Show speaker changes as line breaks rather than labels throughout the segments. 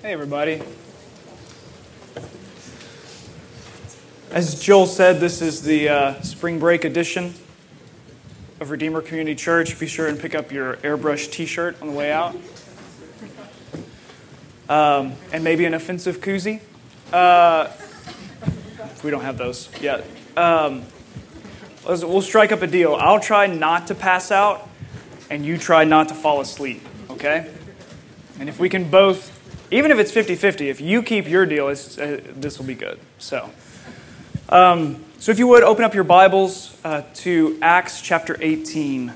Hey, everybody. As Joel said, this is the uh, spring break edition of Redeemer Community Church. Be sure and pick up your airbrush t shirt on the way out. Um, and maybe an offensive koozie. Uh, we don't have those yet. Um, we'll strike up a deal. I'll try not to pass out, and you try not to fall asleep, okay? And if we can both, even if it's 50 50, if you keep your deal, uh, this will be good. So, um, so if you would, open up your Bibles uh, to Acts chapter 18.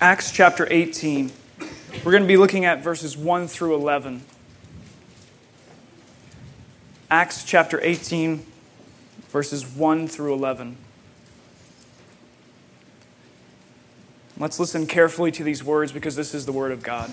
Acts chapter 18. We're going to be looking at verses 1 through 11. Acts chapter 18, verses 1 through 11. Let's listen carefully to these words because this is the Word of God.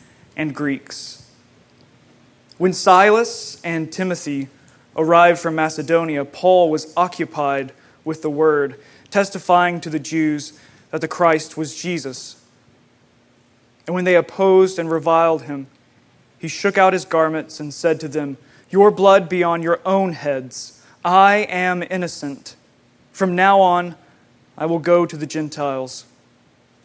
and Greeks. When Silas and Timothy arrived from Macedonia, Paul was occupied with the word, testifying to the Jews that the Christ was Jesus. And when they opposed and reviled him, he shook out his garments and said to them, Your blood be on your own heads. I am innocent. From now on, I will go to the Gentiles.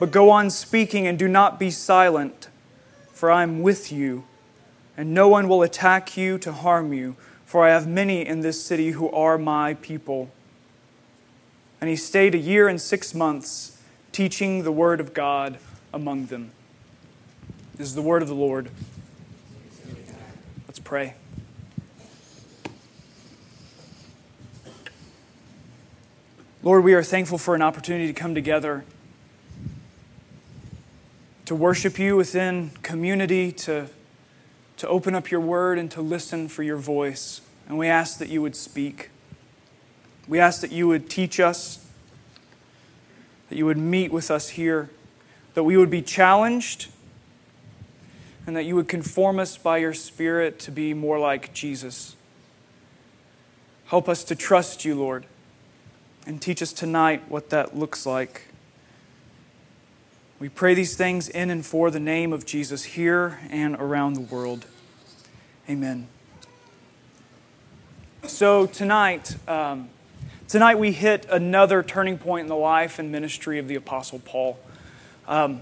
But go on speaking and do not be silent, for I am with you, and no one will attack you to harm you, for I have many in this city who are my people. And he stayed a year and six months, teaching the word of God among them. This is the word of the Lord. Let's pray. Lord, we are thankful for an opportunity to come together to worship you within community, to, to open up your word and to listen for your voice. And we ask that you would speak. We ask that you would teach us, that you would meet with us here, that we would be challenged, and that you would conform us by your Spirit to be more like Jesus. Help us to trust you, Lord, and teach us tonight what that looks like. We pray these things in and for the name of Jesus here and around the world. Amen. So tonight, um, tonight we hit another turning point in the life and ministry of the Apostle Paul. Um,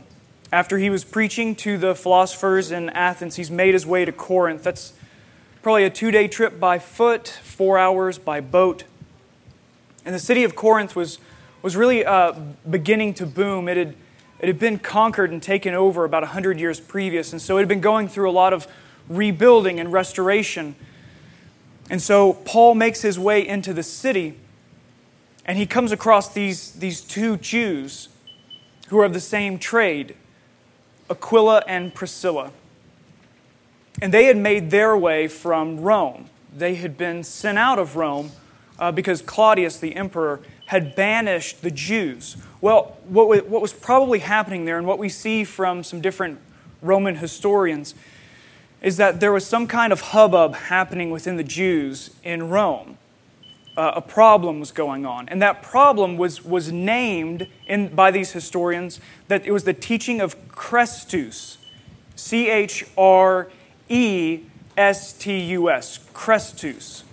after he was preaching to the philosophers in Athens, he's made his way to Corinth. That's probably a two day trip by foot, four hours by boat. And the city of Corinth was, was really uh, beginning to boom. It had it had been conquered and taken over about 100 years previous, and so it had been going through a lot of rebuilding and restoration. And so Paul makes his way into the city, and he comes across these, these two Jews who are of the same trade Aquila and Priscilla. And they had made their way from Rome. They had been sent out of Rome uh, because Claudius, the emperor, had banished the Jews. Well, what was probably happening there, and what we see from some different Roman historians, is that there was some kind of hubbub happening within the Jews in Rome. Uh, a problem was going on. And that problem was, was named in, by these historians that it was the teaching of Chrestus. C H R E S T U S. Chrestus.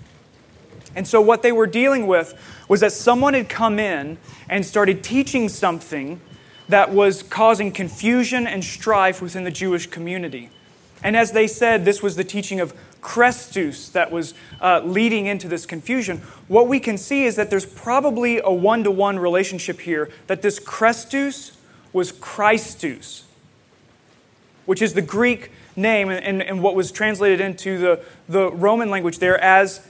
And so, what they were dealing with was that someone had come in and started teaching something that was causing confusion and strife within the Jewish community. And as they said, this was the teaching of Christus that was uh, leading into this confusion. What we can see is that there's probably a one to one relationship here, that this Christus was Christus, which is the Greek name and, and, and what was translated into the, the Roman language there as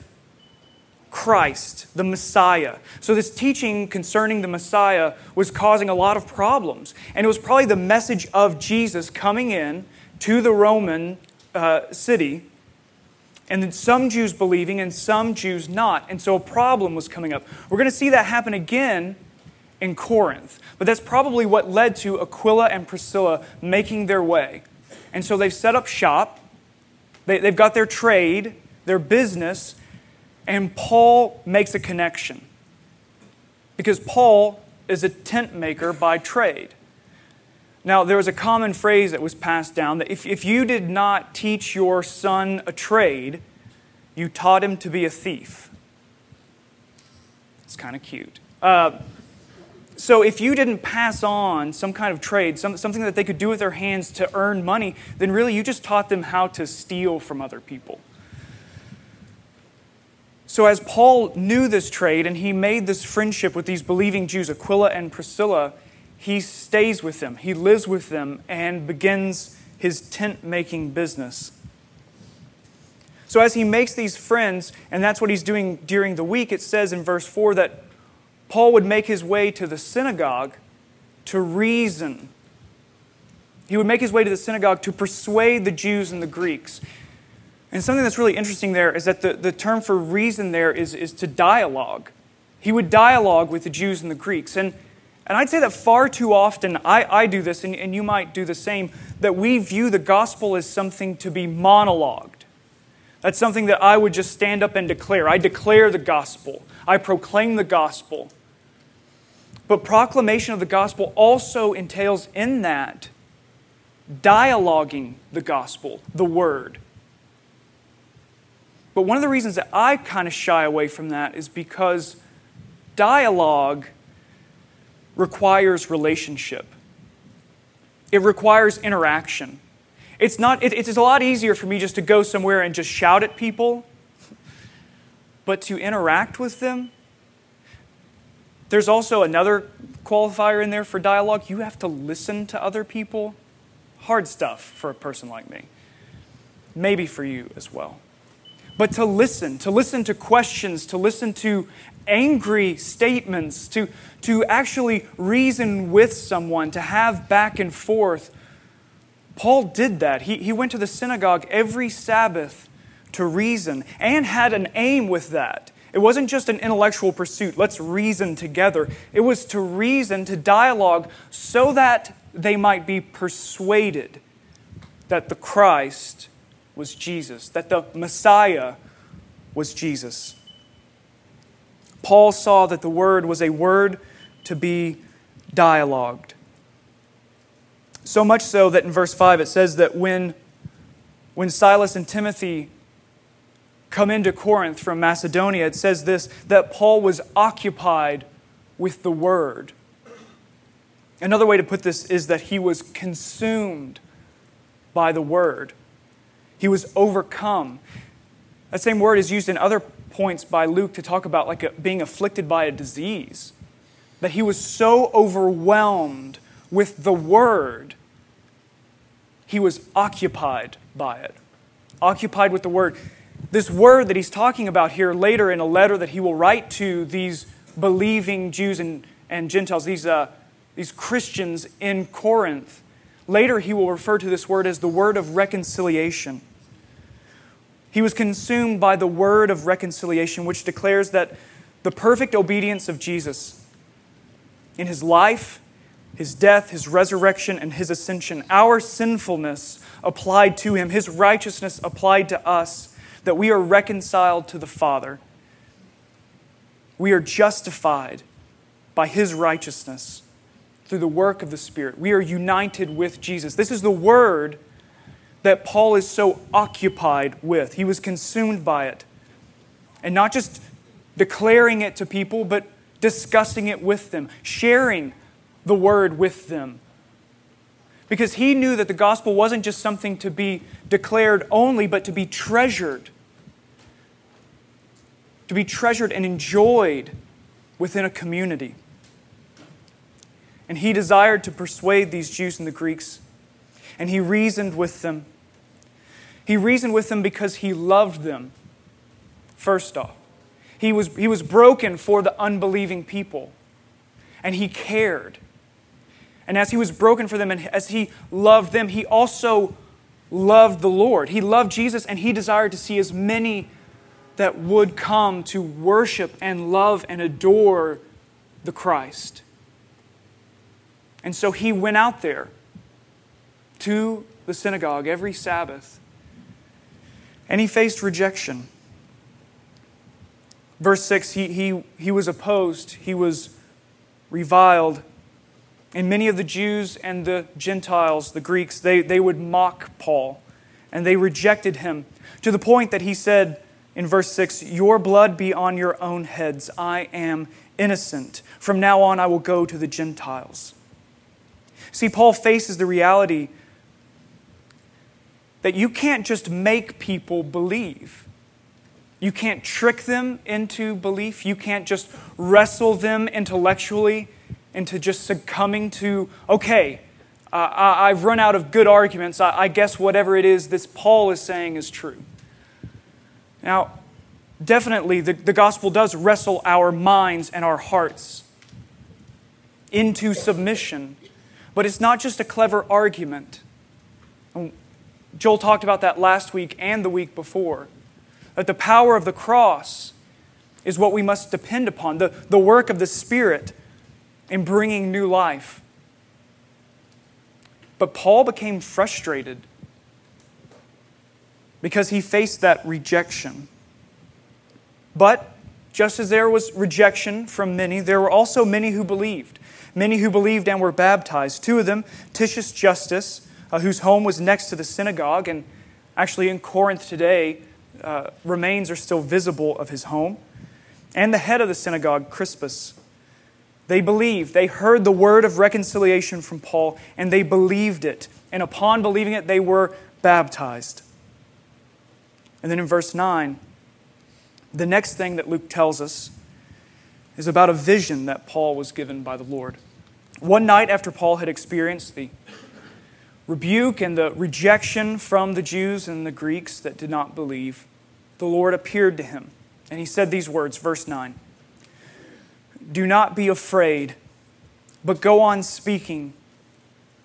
Christ, the Messiah. So, this teaching concerning the Messiah was causing a lot of problems. And it was probably the message of Jesus coming in to the Roman uh, city, and then some Jews believing and some Jews not. And so, a problem was coming up. We're going to see that happen again in Corinth. But that's probably what led to Aquila and Priscilla making their way. And so, they've set up shop, they, they've got their trade, their business and Paul makes a connection. Because Paul is a tent maker by trade. Now, there was a common phrase that was passed down that if, if you did not teach your son a trade, you taught him to be a thief. It's kind of cute. Uh, so, if you didn't pass on some kind of trade, some, something that they could do with their hands to earn money, then really you just taught them how to steal from other people. So, as Paul knew this trade and he made this friendship with these believing Jews, Aquila and Priscilla, he stays with them, he lives with them, and begins his tent making business. So, as he makes these friends, and that's what he's doing during the week, it says in verse 4 that Paul would make his way to the synagogue to reason. He would make his way to the synagogue to persuade the Jews and the Greeks. And something that's really interesting there is that the, the term for reason there is, is to dialogue. He would dialogue with the Jews and the Greeks. And, and I'd say that far too often, I, I do this, and, and you might do the same, that we view the gospel as something to be monologued. That's something that I would just stand up and declare. I declare the gospel, I proclaim the gospel. But proclamation of the gospel also entails in that dialoguing the gospel, the word. But one of the reasons that I kind of shy away from that is because dialogue requires relationship, it requires interaction. It's, not, it, it's a lot easier for me just to go somewhere and just shout at people, but to interact with them. There's also another qualifier in there for dialogue. You have to listen to other people. Hard stuff for a person like me. Maybe for you as well but to listen, to listen to questions, to listen to angry statements, to, to actually reason with someone, to have back and forth. Paul did that. He, he went to the synagogue every Sabbath to reason and had an aim with that. It wasn't just an intellectual pursuit, let's reason together. It was to reason, to dialogue, so that they might be persuaded that the Christ was Jesus, that the Messiah was Jesus. Paul saw that the word was a word to be dialogued. So much so that in verse 5 it says that when, when Silas and Timothy come into Corinth from Macedonia, it says this that Paul was occupied with the word. Another way to put this is that he was consumed by the word. He was overcome. That same word is used in other points by Luke to talk about like a, being afflicted by a disease. That he was so overwhelmed with the word, he was occupied by it. Occupied with the word. This word that he's talking about here later in a letter that he will write to these believing Jews and, and Gentiles, these, uh, these Christians in Corinth, Later, he will refer to this word as the word of reconciliation. He was consumed by the word of reconciliation, which declares that the perfect obedience of Jesus in his life, his death, his resurrection, and his ascension, our sinfulness applied to him, his righteousness applied to us, that we are reconciled to the Father. We are justified by his righteousness through the work of the Spirit. We are united with Jesus. This is the word that Paul is so occupied with. He was consumed by it. And not just declaring it to people, but discussing it with them, sharing the word with them. Because he knew that the gospel wasn't just something to be declared only, but to be treasured. To be treasured and enjoyed within a community. And he desired to persuade these Jews and the Greeks, and he reasoned with them. He reasoned with them because he loved them, first off. He was, he was broken for the unbelieving people, and he cared. And as he was broken for them and as he loved them, he also loved the Lord. He loved Jesus, and he desired to see as many that would come to worship and love and adore the Christ. And so he went out there to the synagogue every Sabbath, and he faced rejection. Verse 6 he, he, he was opposed, he was reviled. And many of the Jews and the Gentiles, the Greeks, they, they would mock Paul and they rejected him to the point that he said in verse 6 Your blood be on your own heads. I am innocent. From now on, I will go to the Gentiles. See, Paul faces the reality that you can't just make people believe. You can't trick them into belief. You can't just wrestle them intellectually into just succumbing to, okay, uh, I, have run out of good arguments. I, I guess whatever it is this Paul is saying is true. Now, definitely, the, the gospel does wrestle our minds and our hearts into submission, but it's not just a clever argument. Um, Joel talked about that last week and the week before. That the power of the cross is what we must depend upon, the, the work of the Spirit in bringing new life. But Paul became frustrated because he faced that rejection. But just as there was rejection from many, there were also many who believed. Many who believed and were baptized. Two of them, Titius Justus, uh, whose home was next to the synagogue, and actually in Corinth today, uh, remains are still visible of his home, and the head of the synagogue, Crispus. They believed. They heard the word of reconciliation from Paul, and they believed it. And upon believing it, they were baptized. And then in verse 9, the next thing that Luke tells us is about a vision that Paul was given by the Lord. One night after Paul had experienced the rebuke and the rejection from the Jews and the Greeks that did not believe, the Lord appeared to him. And he said these words, verse 9 Do not be afraid, but go on speaking,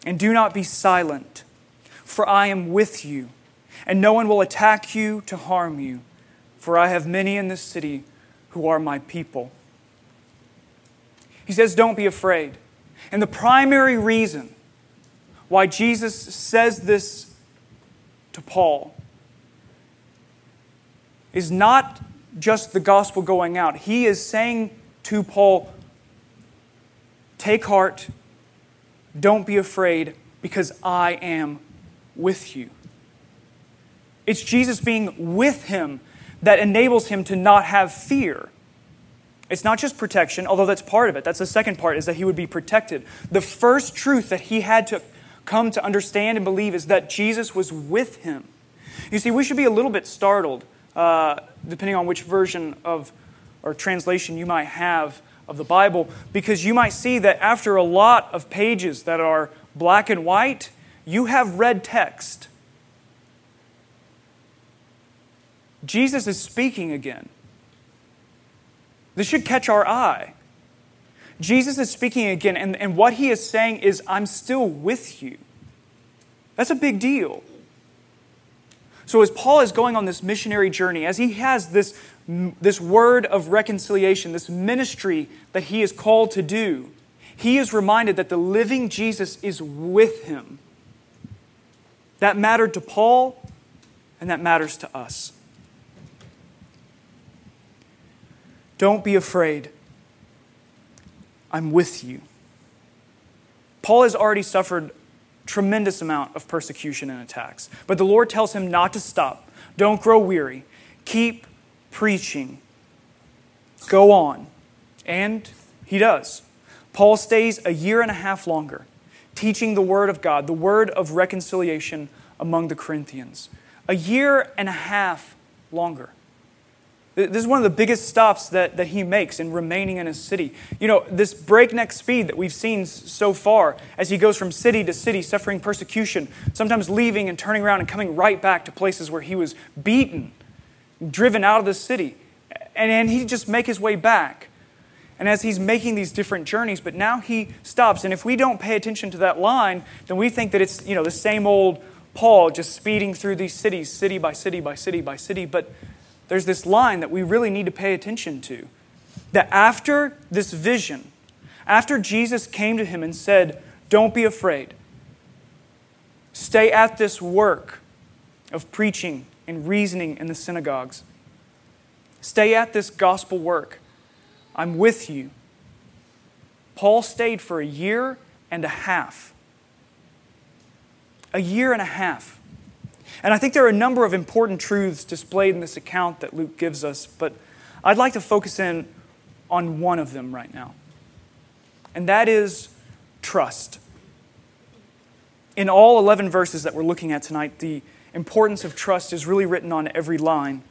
and do not be silent, for I am with you, and no one will attack you to harm you, for I have many in this city who are my people. He says, Don't be afraid. And the primary reason why Jesus says this to Paul is not just the gospel going out. He is saying to Paul, Take heart, don't be afraid, because I am with you. It's Jesus being with him that enables him to not have fear. It's not just protection, although that's part of it. That's the second part, is that he would be protected. The first truth that he had to come to understand and believe is that Jesus was with him. You see, we should be a little bit startled uh, depending on which version of or translation you might have of the Bible, because you might see that after a lot of pages that are black and white, you have red text. Jesus is speaking again. This should catch our eye. Jesus is speaking again, and, and what he is saying is, I'm still with you. That's a big deal. So, as Paul is going on this missionary journey, as he has this, this word of reconciliation, this ministry that he is called to do, he is reminded that the living Jesus is with him. That mattered to Paul, and that matters to us. Don't be afraid. I'm with you. Paul has already suffered tremendous amount of persecution and attacks. But the Lord tells him not to stop. Don't grow weary. Keep preaching. Go on. And he does. Paul stays a year and a half longer, teaching the Word of God, the Word of reconciliation among the Corinthians. A year and a half longer. This is one of the biggest stops that, that he makes in remaining in a city. You know, this breakneck speed that we've seen so far as he goes from city to city, suffering persecution, sometimes leaving and turning around and coming right back to places where he was beaten, driven out of the city. And, and he just make his way back. And as he's making these different journeys, but now he stops. And if we don't pay attention to that line, then we think that it's, you know, the same old Paul just speeding through these cities, city by city by city by city. But there's this line that we really need to pay attention to. That after this vision, after Jesus came to him and said, Don't be afraid, stay at this work of preaching and reasoning in the synagogues, stay at this gospel work. I'm with you. Paul stayed for a year and a half. A year and a half. And I think there are a number of important truths displayed in this account that Luke gives us, but I'd like to focus in on one of them right now. And that is trust. In all 11 verses that we're looking at tonight, the importance of trust is really written on every line.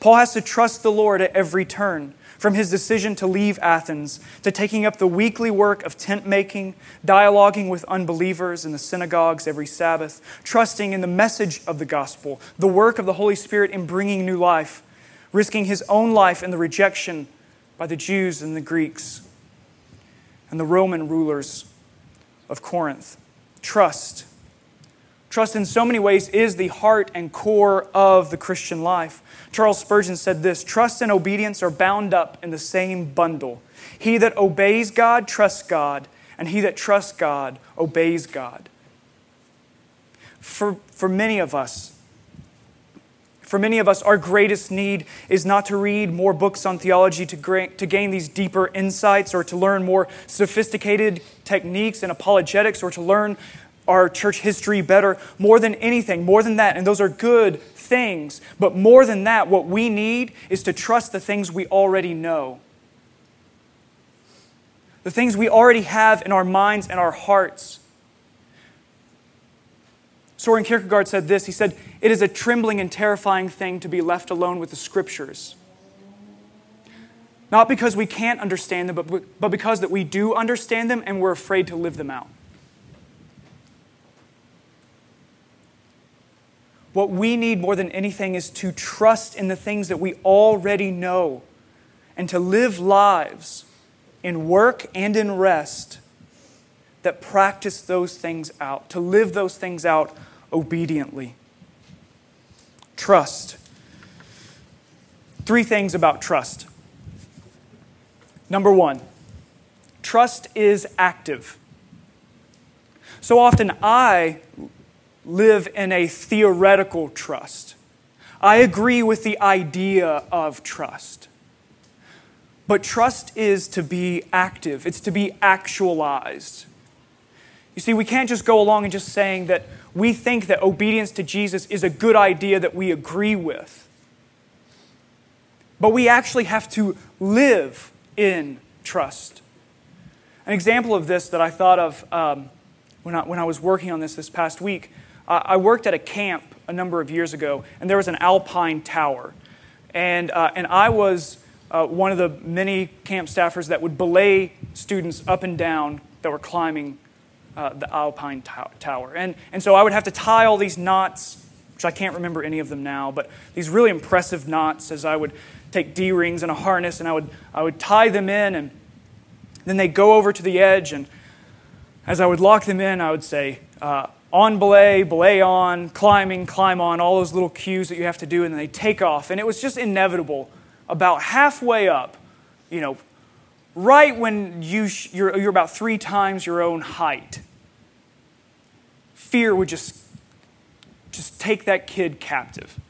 Paul has to trust the Lord at every turn from his decision to leave Athens to taking up the weekly work of tent making, dialoguing with unbelievers in the synagogues every Sabbath, trusting in the message of the gospel, the work of the Holy Spirit in bringing new life, risking his own life in the rejection by the Jews and the Greeks and the Roman rulers of Corinth. Trust Trust in so many ways is the heart and core of the Christian life. Charles Spurgeon said this Trust and obedience are bound up in the same bundle. He that obeys God trusts God, and he that trusts God obeys God. For, for many of us, for many of us, our greatest need is not to read more books on theology to, to gain these deeper insights or to learn more sophisticated techniques and apologetics or to learn our church history better, more than anything, more than that. And those are good things. But more than that, what we need is to trust the things we already know. The things we already have in our minds and our hearts. Soren Kierkegaard said this He said, It is a trembling and terrifying thing to be left alone with the scriptures. Not because we can't understand them, but, but because that we do understand them and we're afraid to live them out. What we need more than anything is to trust in the things that we already know and to live lives in work and in rest that practice those things out, to live those things out obediently. Trust. Three things about trust. Number one, trust is active. So often I live in a theoretical trust. I agree with the idea of trust. But trust is to be active, it's to be actualized. You see, we can't just go along and just saying that we think that obedience to Jesus is a good idea that we agree with. But we actually have to live in trust. An example of this that I thought of um, when, I, when I was working on this this past week I worked at a camp a number of years ago, and there was an alpine tower. And, uh, and I was uh, one of the many camp staffers that would belay students up and down that were climbing uh, the alpine to- tower. And, and so I would have to tie all these knots, which I can't remember any of them now, but these really impressive knots as I would take D rings and a harness, and I would, I would tie them in, and then they'd go over to the edge. And as I would lock them in, I would say, uh, on belay, belay on, climbing, climb on, all those little cues that you have to do, and then they take off. And it was just inevitable. About halfway up, you know, right when you sh- you're, you're about three times your own height, fear would just, just take that kid captive.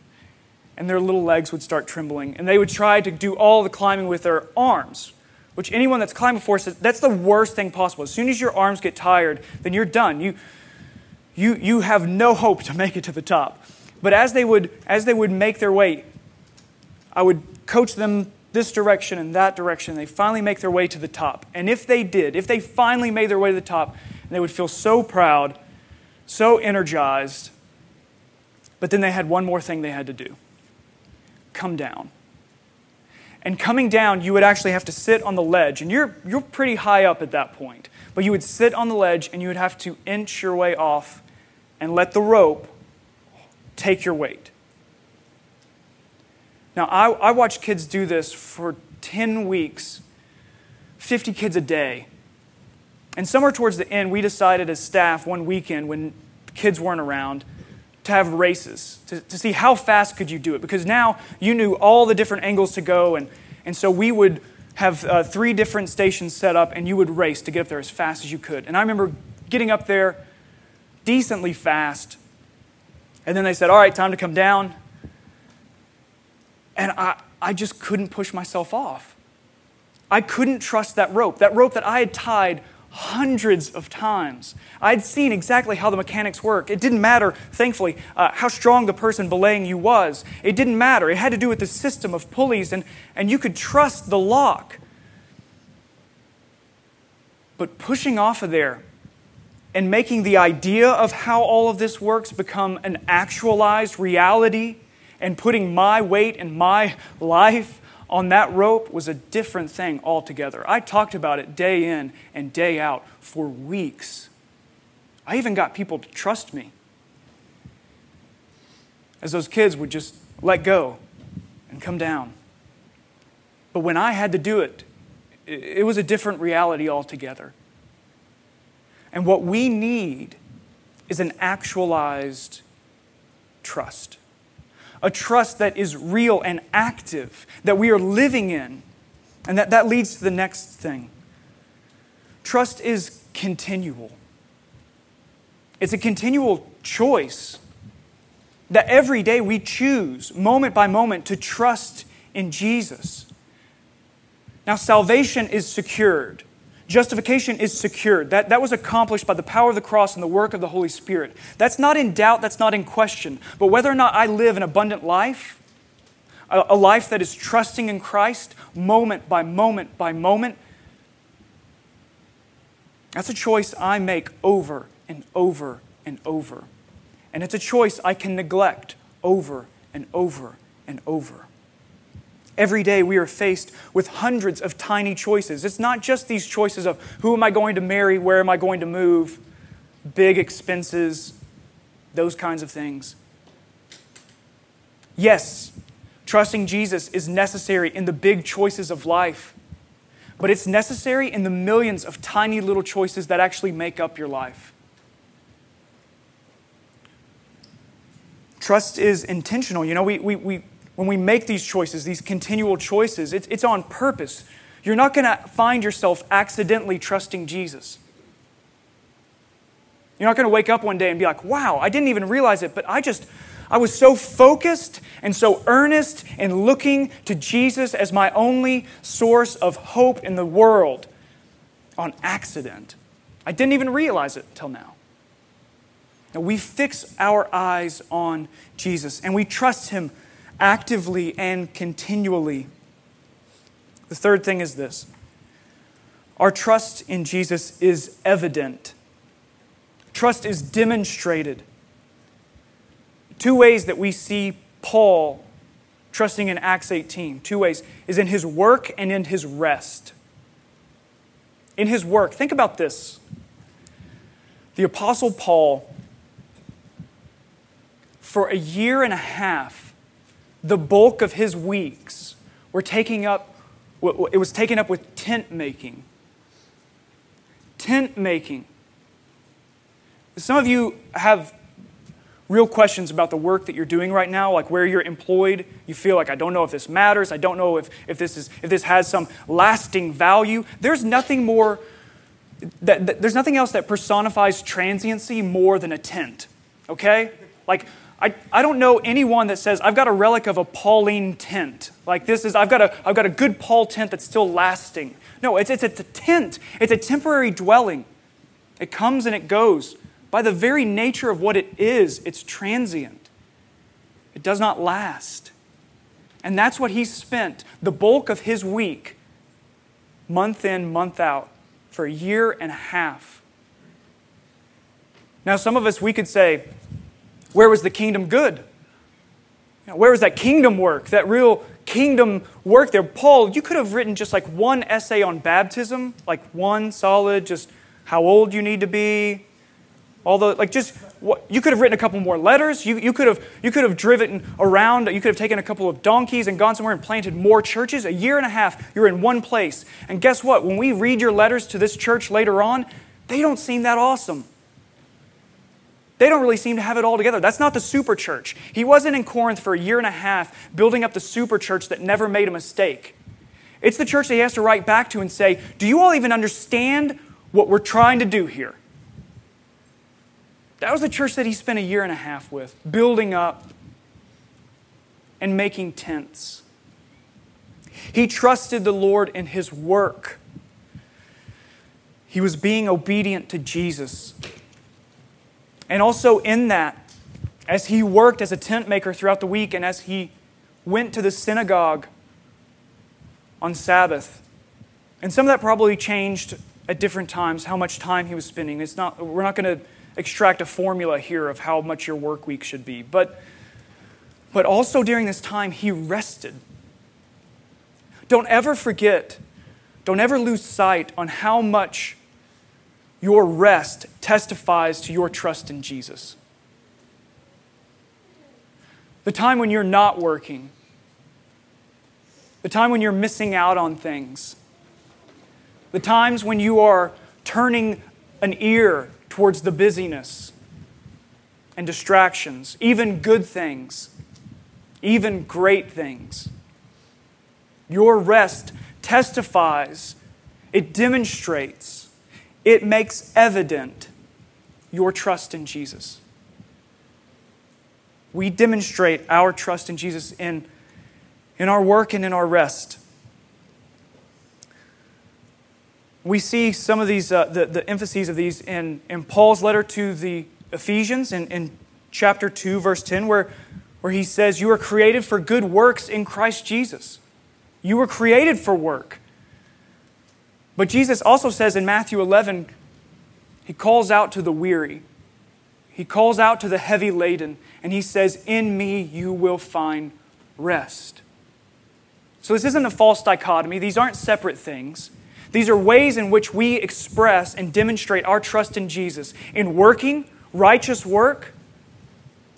And their little legs would start trembling. And they would try to do all the climbing with their arms, which anyone that's climbed before says that's the worst thing possible. As soon as your arms get tired, then you're done. You, you, you have no hope to make it to the top. But as they would, as they would make their way, I would coach them this direction and that direction. They finally make their way to the top. And if they did, if they finally made their way to the top, they would feel so proud, so energized. But then they had one more thing they had to do come down. And coming down, you would actually have to sit on the ledge. And you're, you're pretty high up at that point. But you would sit on the ledge and you would have to inch your way off and let the rope take your weight. Now, I, I watch kids do this for 10 weeks, 50 kids a day. And somewhere towards the end, we decided as staff one weekend when kids weren't around to have races to, to see how fast could you do it because now you knew all the different angles to go and, and so we would have uh, three different stations set up and you would race to get up there as fast as you could and i remember getting up there decently fast and then they said all right time to come down and I, I just couldn't push myself off. I couldn't trust that rope, that rope that I had tied hundreds of times. I'd seen exactly how the mechanics work. It didn't matter, thankfully, uh, how strong the person belaying you was. It didn't matter. It had to do with the system of pulleys, and, and you could trust the lock. But pushing off of there and making the idea of how all of this works become an actualized reality and putting my weight and my life on that rope was a different thing altogether. I talked about it day in and day out for weeks. I even got people to trust me. As those kids would just let go and come down. But when I had to do it, it was a different reality altogether. And what we need is an actualized trust a trust that is real and active, that we are living in. And that, that leads to the next thing. Trust is continual. It's a continual choice that every day we choose, moment by moment, to trust in Jesus. Now, salvation is secured. Justification is secured. That, that was accomplished by the power of the cross and the work of the Holy Spirit. That's not in doubt, that's not in question. But whether or not I live an abundant life, a, a life that is trusting in Christ moment by moment by moment, that's a choice I make over and over and over. And it's a choice I can neglect over and over and over. Every day we are faced with hundreds of tiny choices. It's not just these choices of who am I going to marry, where am I going to move, big expenses, those kinds of things. Yes, trusting Jesus is necessary in the big choices of life, but it's necessary in the millions of tiny little choices that actually make up your life. Trust is intentional. You know, we, we, we when we make these choices, these continual choices, it's, it's on purpose. You're not going to find yourself accidentally trusting Jesus. You're not going to wake up one day and be like, wow, I didn't even realize it, but I just, I was so focused and so earnest in looking to Jesus as my only source of hope in the world on accident. I didn't even realize it until now. Now we fix our eyes on Jesus and we trust Him actively and continually. The third thing is this our trust in Jesus is evident, trust is demonstrated. Two ways that we see Paul trusting in Acts 18, two ways, is in his work and in his rest. In his work, think about this. The Apostle Paul, for a year and a half, the bulk of his weeks were taking up it was taken up with tent making. Tent making. Some of you have real questions about the work that you're doing right now like where you're employed. You feel like i don't know if this matters. I don't know if, if this is if this has some lasting value. There's nothing more that, that there's nothing else that personifies transiency more than a tent okay? Like I, I don't know anyone that says, I've got a relic of a Pauline tent. Like this is, I've got a, I've got a good Paul tent that's still lasting. No, it's, it's, it's a tent, it's a temporary dwelling. It comes and it goes. By the very nature of what it is, it's transient, it does not last. And that's what he spent the bulk of his week, month in, month out, for a year and a half. Now, some of us, we could say, where was the kingdom good? where was that kingdom work, that real kingdom work there? Paul, you could have written just like one essay on baptism, like one solid, just how old you need to be, Although, like, just what, you could have written a couple more letters. You, you, could have, you could have driven around. You could have taken a couple of donkeys and gone somewhere and planted more churches. A year and a half, you're in one place. And guess what? When we read your letters to this church later on, they don't seem that awesome. They don't really seem to have it all together. That's not the super church. He wasn't in Corinth for a year and a half building up the super church that never made a mistake. It's the church that he has to write back to and say, Do you all even understand what we're trying to do here? That was the church that he spent a year and a half with, building up and making tents. He trusted the Lord in his work. He was being obedient to Jesus. And also, in that, as he worked as a tent maker throughout the week and as he went to the synagogue on Sabbath, and some of that probably changed at different times, how much time he was spending. It's not, we're not going to extract a formula here of how much your work week should be. But, but also during this time, he rested. Don't ever forget, don't ever lose sight on how much your rest testifies to your trust in Jesus. The time when you're not working, the time when you're missing out on things, the times when you are turning an ear towards the busyness and distractions, even good things, even great things. Your rest testifies, it demonstrates, it makes evident your trust in Jesus. We demonstrate our trust in Jesus in, in our work and in our rest we see some of these, uh, the, the emphases of these in, in Paul's letter to the Ephesians in, in chapter 2, verse 10, where, where he says, You are created for good works in Christ Jesus. You were created for work. But Jesus also says in Matthew 11, He calls out to the weary, He calls out to the heavy laden, and He says, In me you will find rest. So this isn't a false dichotomy, these aren't separate things. These are ways in which we express and demonstrate our trust in Jesus in working, righteous work,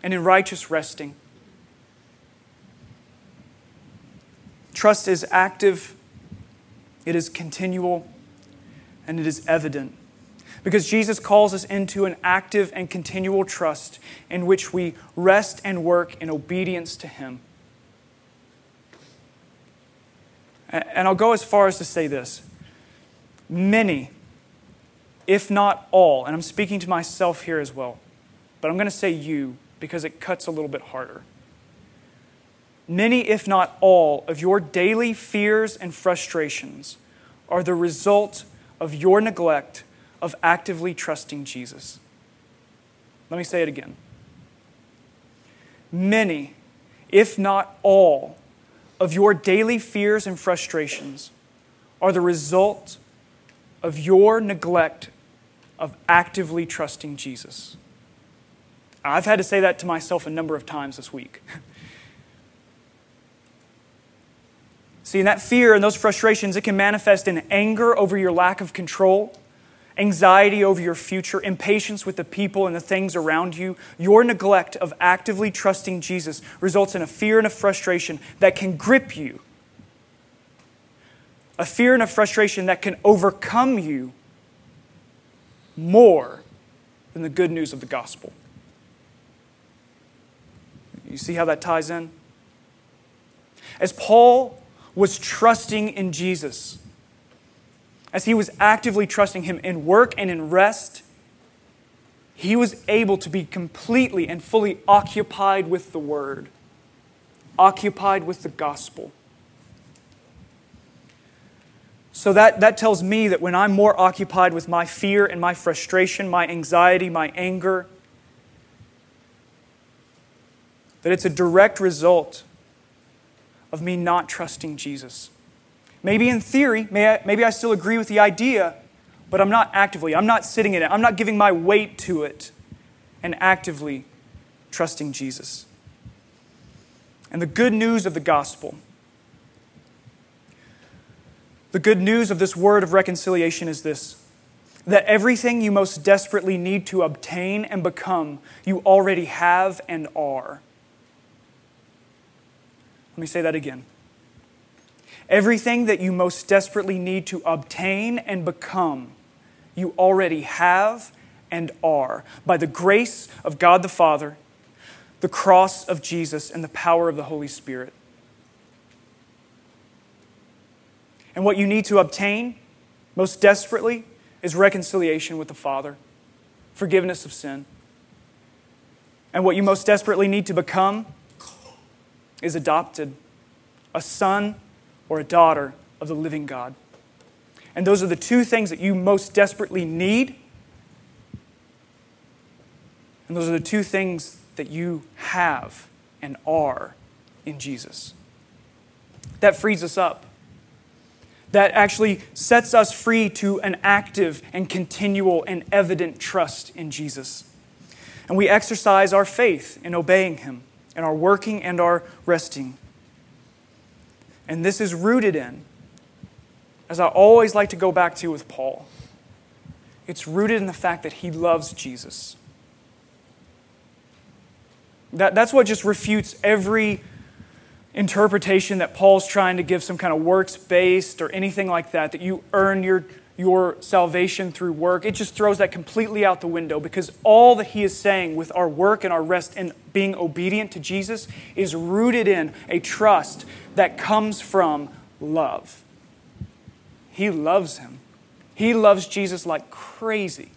and in righteous resting. Trust is active, it is continual, and it is evident. Because Jesus calls us into an active and continual trust in which we rest and work in obedience to Him. And I'll go as far as to say this many, if not all, and I'm speaking to myself here as well, but I'm going to say you because it cuts a little bit harder. Many, if not all, of your daily fears and frustrations are the result of your neglect of actively trusting Jesus. Let me say it again. Many, if not all, of your daily fears and frustrations are the result of your neglect of actively trusting Jesus. I've had to say that to myself a number of times this week. See, in that fear and those frustrations, it can manifest in anger over your lack of control, anxiety over your future, impatience with the people and the things around you. Your neglect of actively trusting Jesus results in a fear and a frustration that can grip you a fear and a frustration that can overcome you more than the good news of the gospel. You see how that ties in? As Paul was trusting in Jesus, as he was actively trusting him in work and in rest, he was able to be completely and fully occupied with the Word, occupied with the gospel. So that, that tells me that when I'm more occupied with my fear and my frustration, my anxiety, my anger, that it's a direct result of me not trusting Jesus. Maybe in theory, maybe I still agree with the idea, but I'm not actively, I'm not sitting in it, I'm not giving my weight to it and actively trusting Jesus. And the good news of the gospel, the good news of this word of reconciliation is this that everything you most desperately need to obtain and become, you already have and are. Let me say that again. Everything that you most desperately need to obtain and become, you already have and are by the grace of God the Father, the cross of Jesus, and the power of the Holy Spirit. And what you need to obtain most desperately is reconciliation with the Father, forgiveness of sin. And what you most desperately need to become is adopted, a son or a daughter of the living God. And those are the two things that you most desperately need. And those are the two things that you have and are in Jesus. That frees us up. That actually sets us free to an active and continual and evident trust in Jesus. And we exercise our faith in obeying Him, in our working and our resting. And this is rooted in, as I always like to go back to with Paul, it's rooted in the fact that he loves Jesus. That, that's what just refutes every interpretation that Paul's trying to give some kind of works based or anything like that, that you earn your, your salvation through work. It just throws that completely out the window because all that he is saying with our work and our rest and being obedient to Jesus is rooted in a trust that comes from love. He loves him. He loves Jesus like crazy.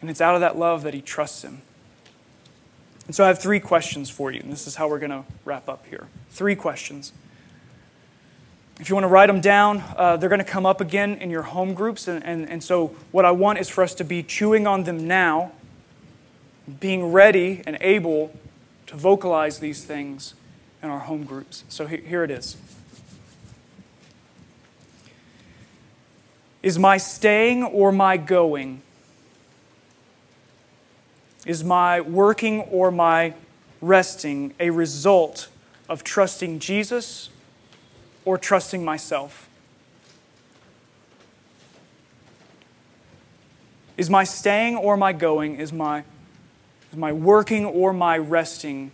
And it's out of that love that he trusts him. And so I have three questions for you, and this is how we're going to wrap up here. Three questions. If you want to write them down, uh, they're going to come up again in your home groups. And, and, and so, what I want is for us to be chewing on them now, being ready and able to vocalize these things in our home groups. So here it is Is my staying or my going? Is my working or my resting a result of trusting Jesus or trusting myself? Is my staying or my going? Is my, my working or my resting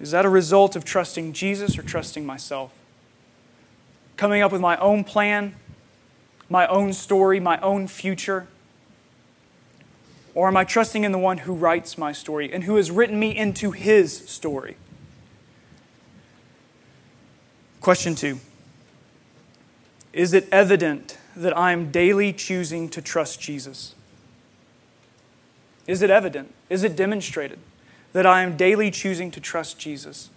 is that a result of trusting Jesus or trusting myself? Coming up with my own plan, my own story, my own future? Or am I trusting in the one who writes my story and who has written me into his story? Question two Is it evident that I am daily choosing to trust Jesus? Is it evident? Is it demonstrated? that I am daily choosing to trust Jesus?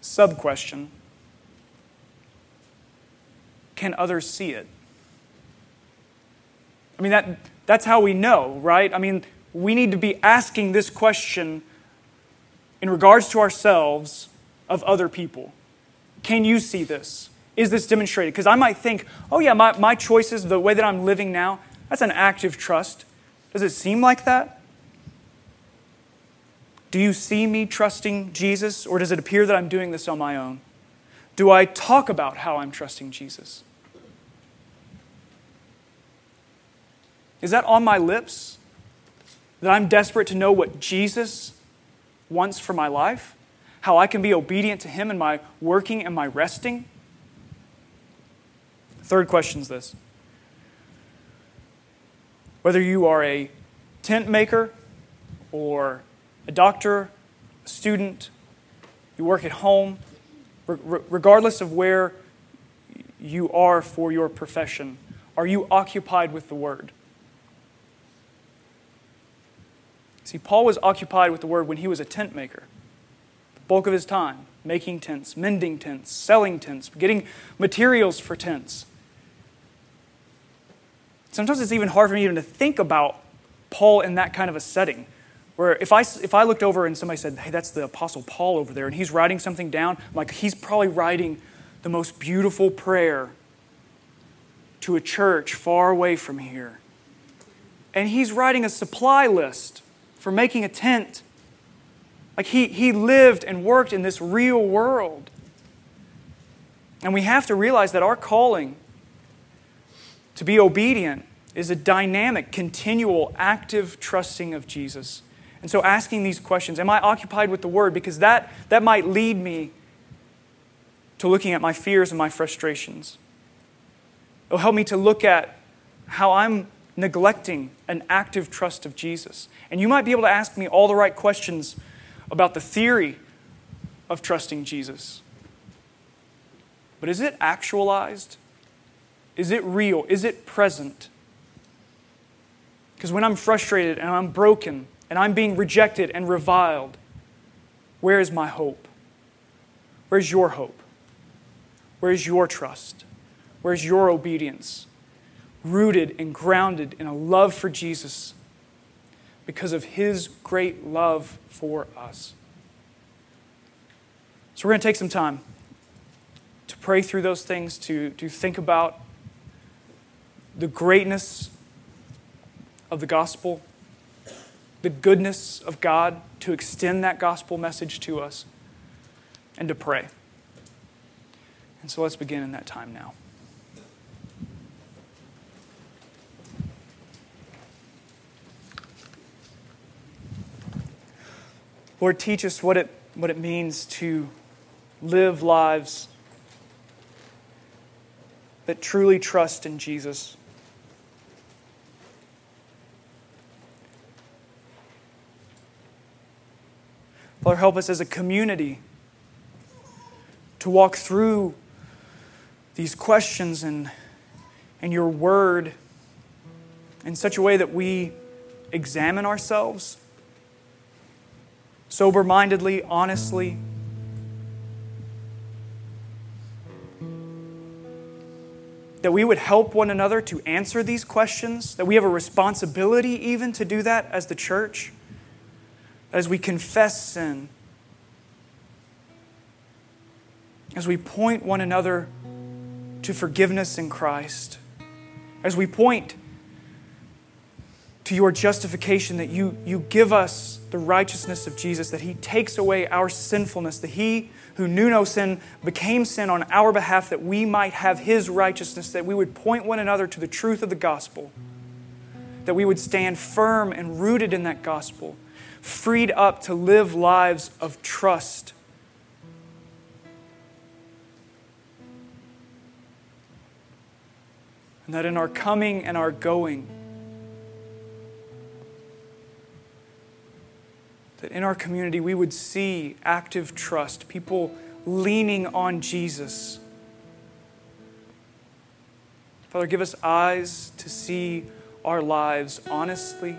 Sub question Can others see it? I mean, that, that's how we know, right? I mean, we need to be asking this question in regards to ourselves of other people. Can you see this? Is this demonstrated? Because I might think, oh, yeah, my, my choices, the way that I'm living now, that's an active trust. Does it seem like that? Do you see me trusting Jesus, or does it appear that I'm doing this on my own? Do I talk about how I'm trusting Jesus? Is that on my lips? That I'm desperate to know what Jesus wants for my life? How I can be obedient to Him in my working and my resting? Third question is this whether you are a tent maker or a doctor, a student, you work at home, regardless of where you are for your profession, are you occupied with the Word? See, Paul was occupied with the Word when he was a tent maker. The bulk of his time, making tents, mending tents, selling tents, getting materials for tents. Sometimes it's even hard for me even to think about Paul in that kind of a setting Where if I, if I looked over and somebody said, hey, that's the Apostle Paul over there, and he's writing something down, I'm like, he's probably writing the most beautiful prayer to a church far away from here. And he's writing a supply list for making a tent. Like he, he lived and worked in this real world. And we have to realize that our calling to be obedient is a dynamic, continual, active trusting of Jesus. And so asking these questions, am I occupied with the word? Because that, that might lead me to looking at my fears and my frustrations. It'll help me to look at how I'm neglecting an active trust of Jesus. And you might be able to ask me all the right questions about the theory of trusting Jesus. But is it actualized? Is it real? Is it present? Because when I'm frustrated and I'm broken and I'm being rejected and reviled, where is my hope? Where's your hope? Where's your trust? Where's your obedience? Rooted and grounded in a love for Jesus because of his great love for us. So, we're going to take some time to pray through those things, to, to think about the greatness of the gospel, the goodness of God, to extend that gospel message to us, and to pray. And so let's begin in that time now. Lord, teach us what it, what it means to live lives that truly trust in Jesus. Father, help us as a community to walk through these questions and, and your word in such a way that we examine ourselves sober mindedly, honestly. That we would help one another to answer these questions, that we have a responsibility even to do that as the church, as we confess sin, as we point one another to forgiveness in Christ, as we point to your justification that you, you give us the righteousness of Jesus, that He takes away our sinfulness, that He who knew no sin became sin on our behalf, that we might have His righteousness, that we would point one another to the truth of the gospel, that we would stand firm and rooted in that gospel, freed up to live lives of trust. And that in our coming and our going, that in our community we would see active trust, people leaning on Jesus. Father, give us eyes to see our lives honestly.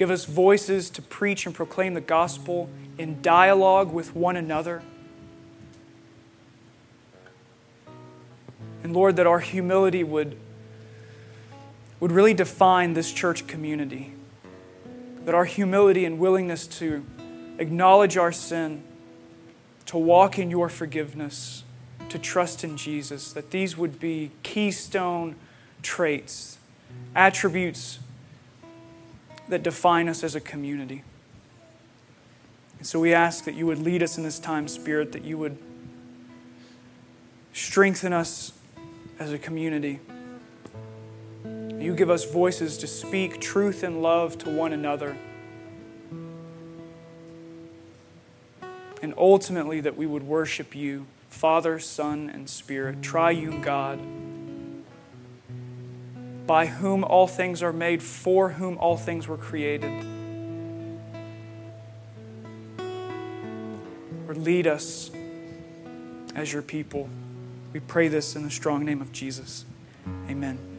Give us voices to preach and proclaim the gospel in dialogue with one another. And Lord, that our humility would, would really define this church community that our humility and willingness to acknowledge our sin, to walk in your forgiveness, to trust in Jesus, that these would be keystone traits, attributes that define us as a community. And so we ask that you would lead us in this time, Spirit, that you would strengthen us as a community. You give us voices to speak truth and love to one another. And ultimately, that we would worship you, Father, Son, and Spirit, triune God, by whom all things are made, for whom all things were created. Or lead us as your people. We pray this in the strong name of Jesus. Amen.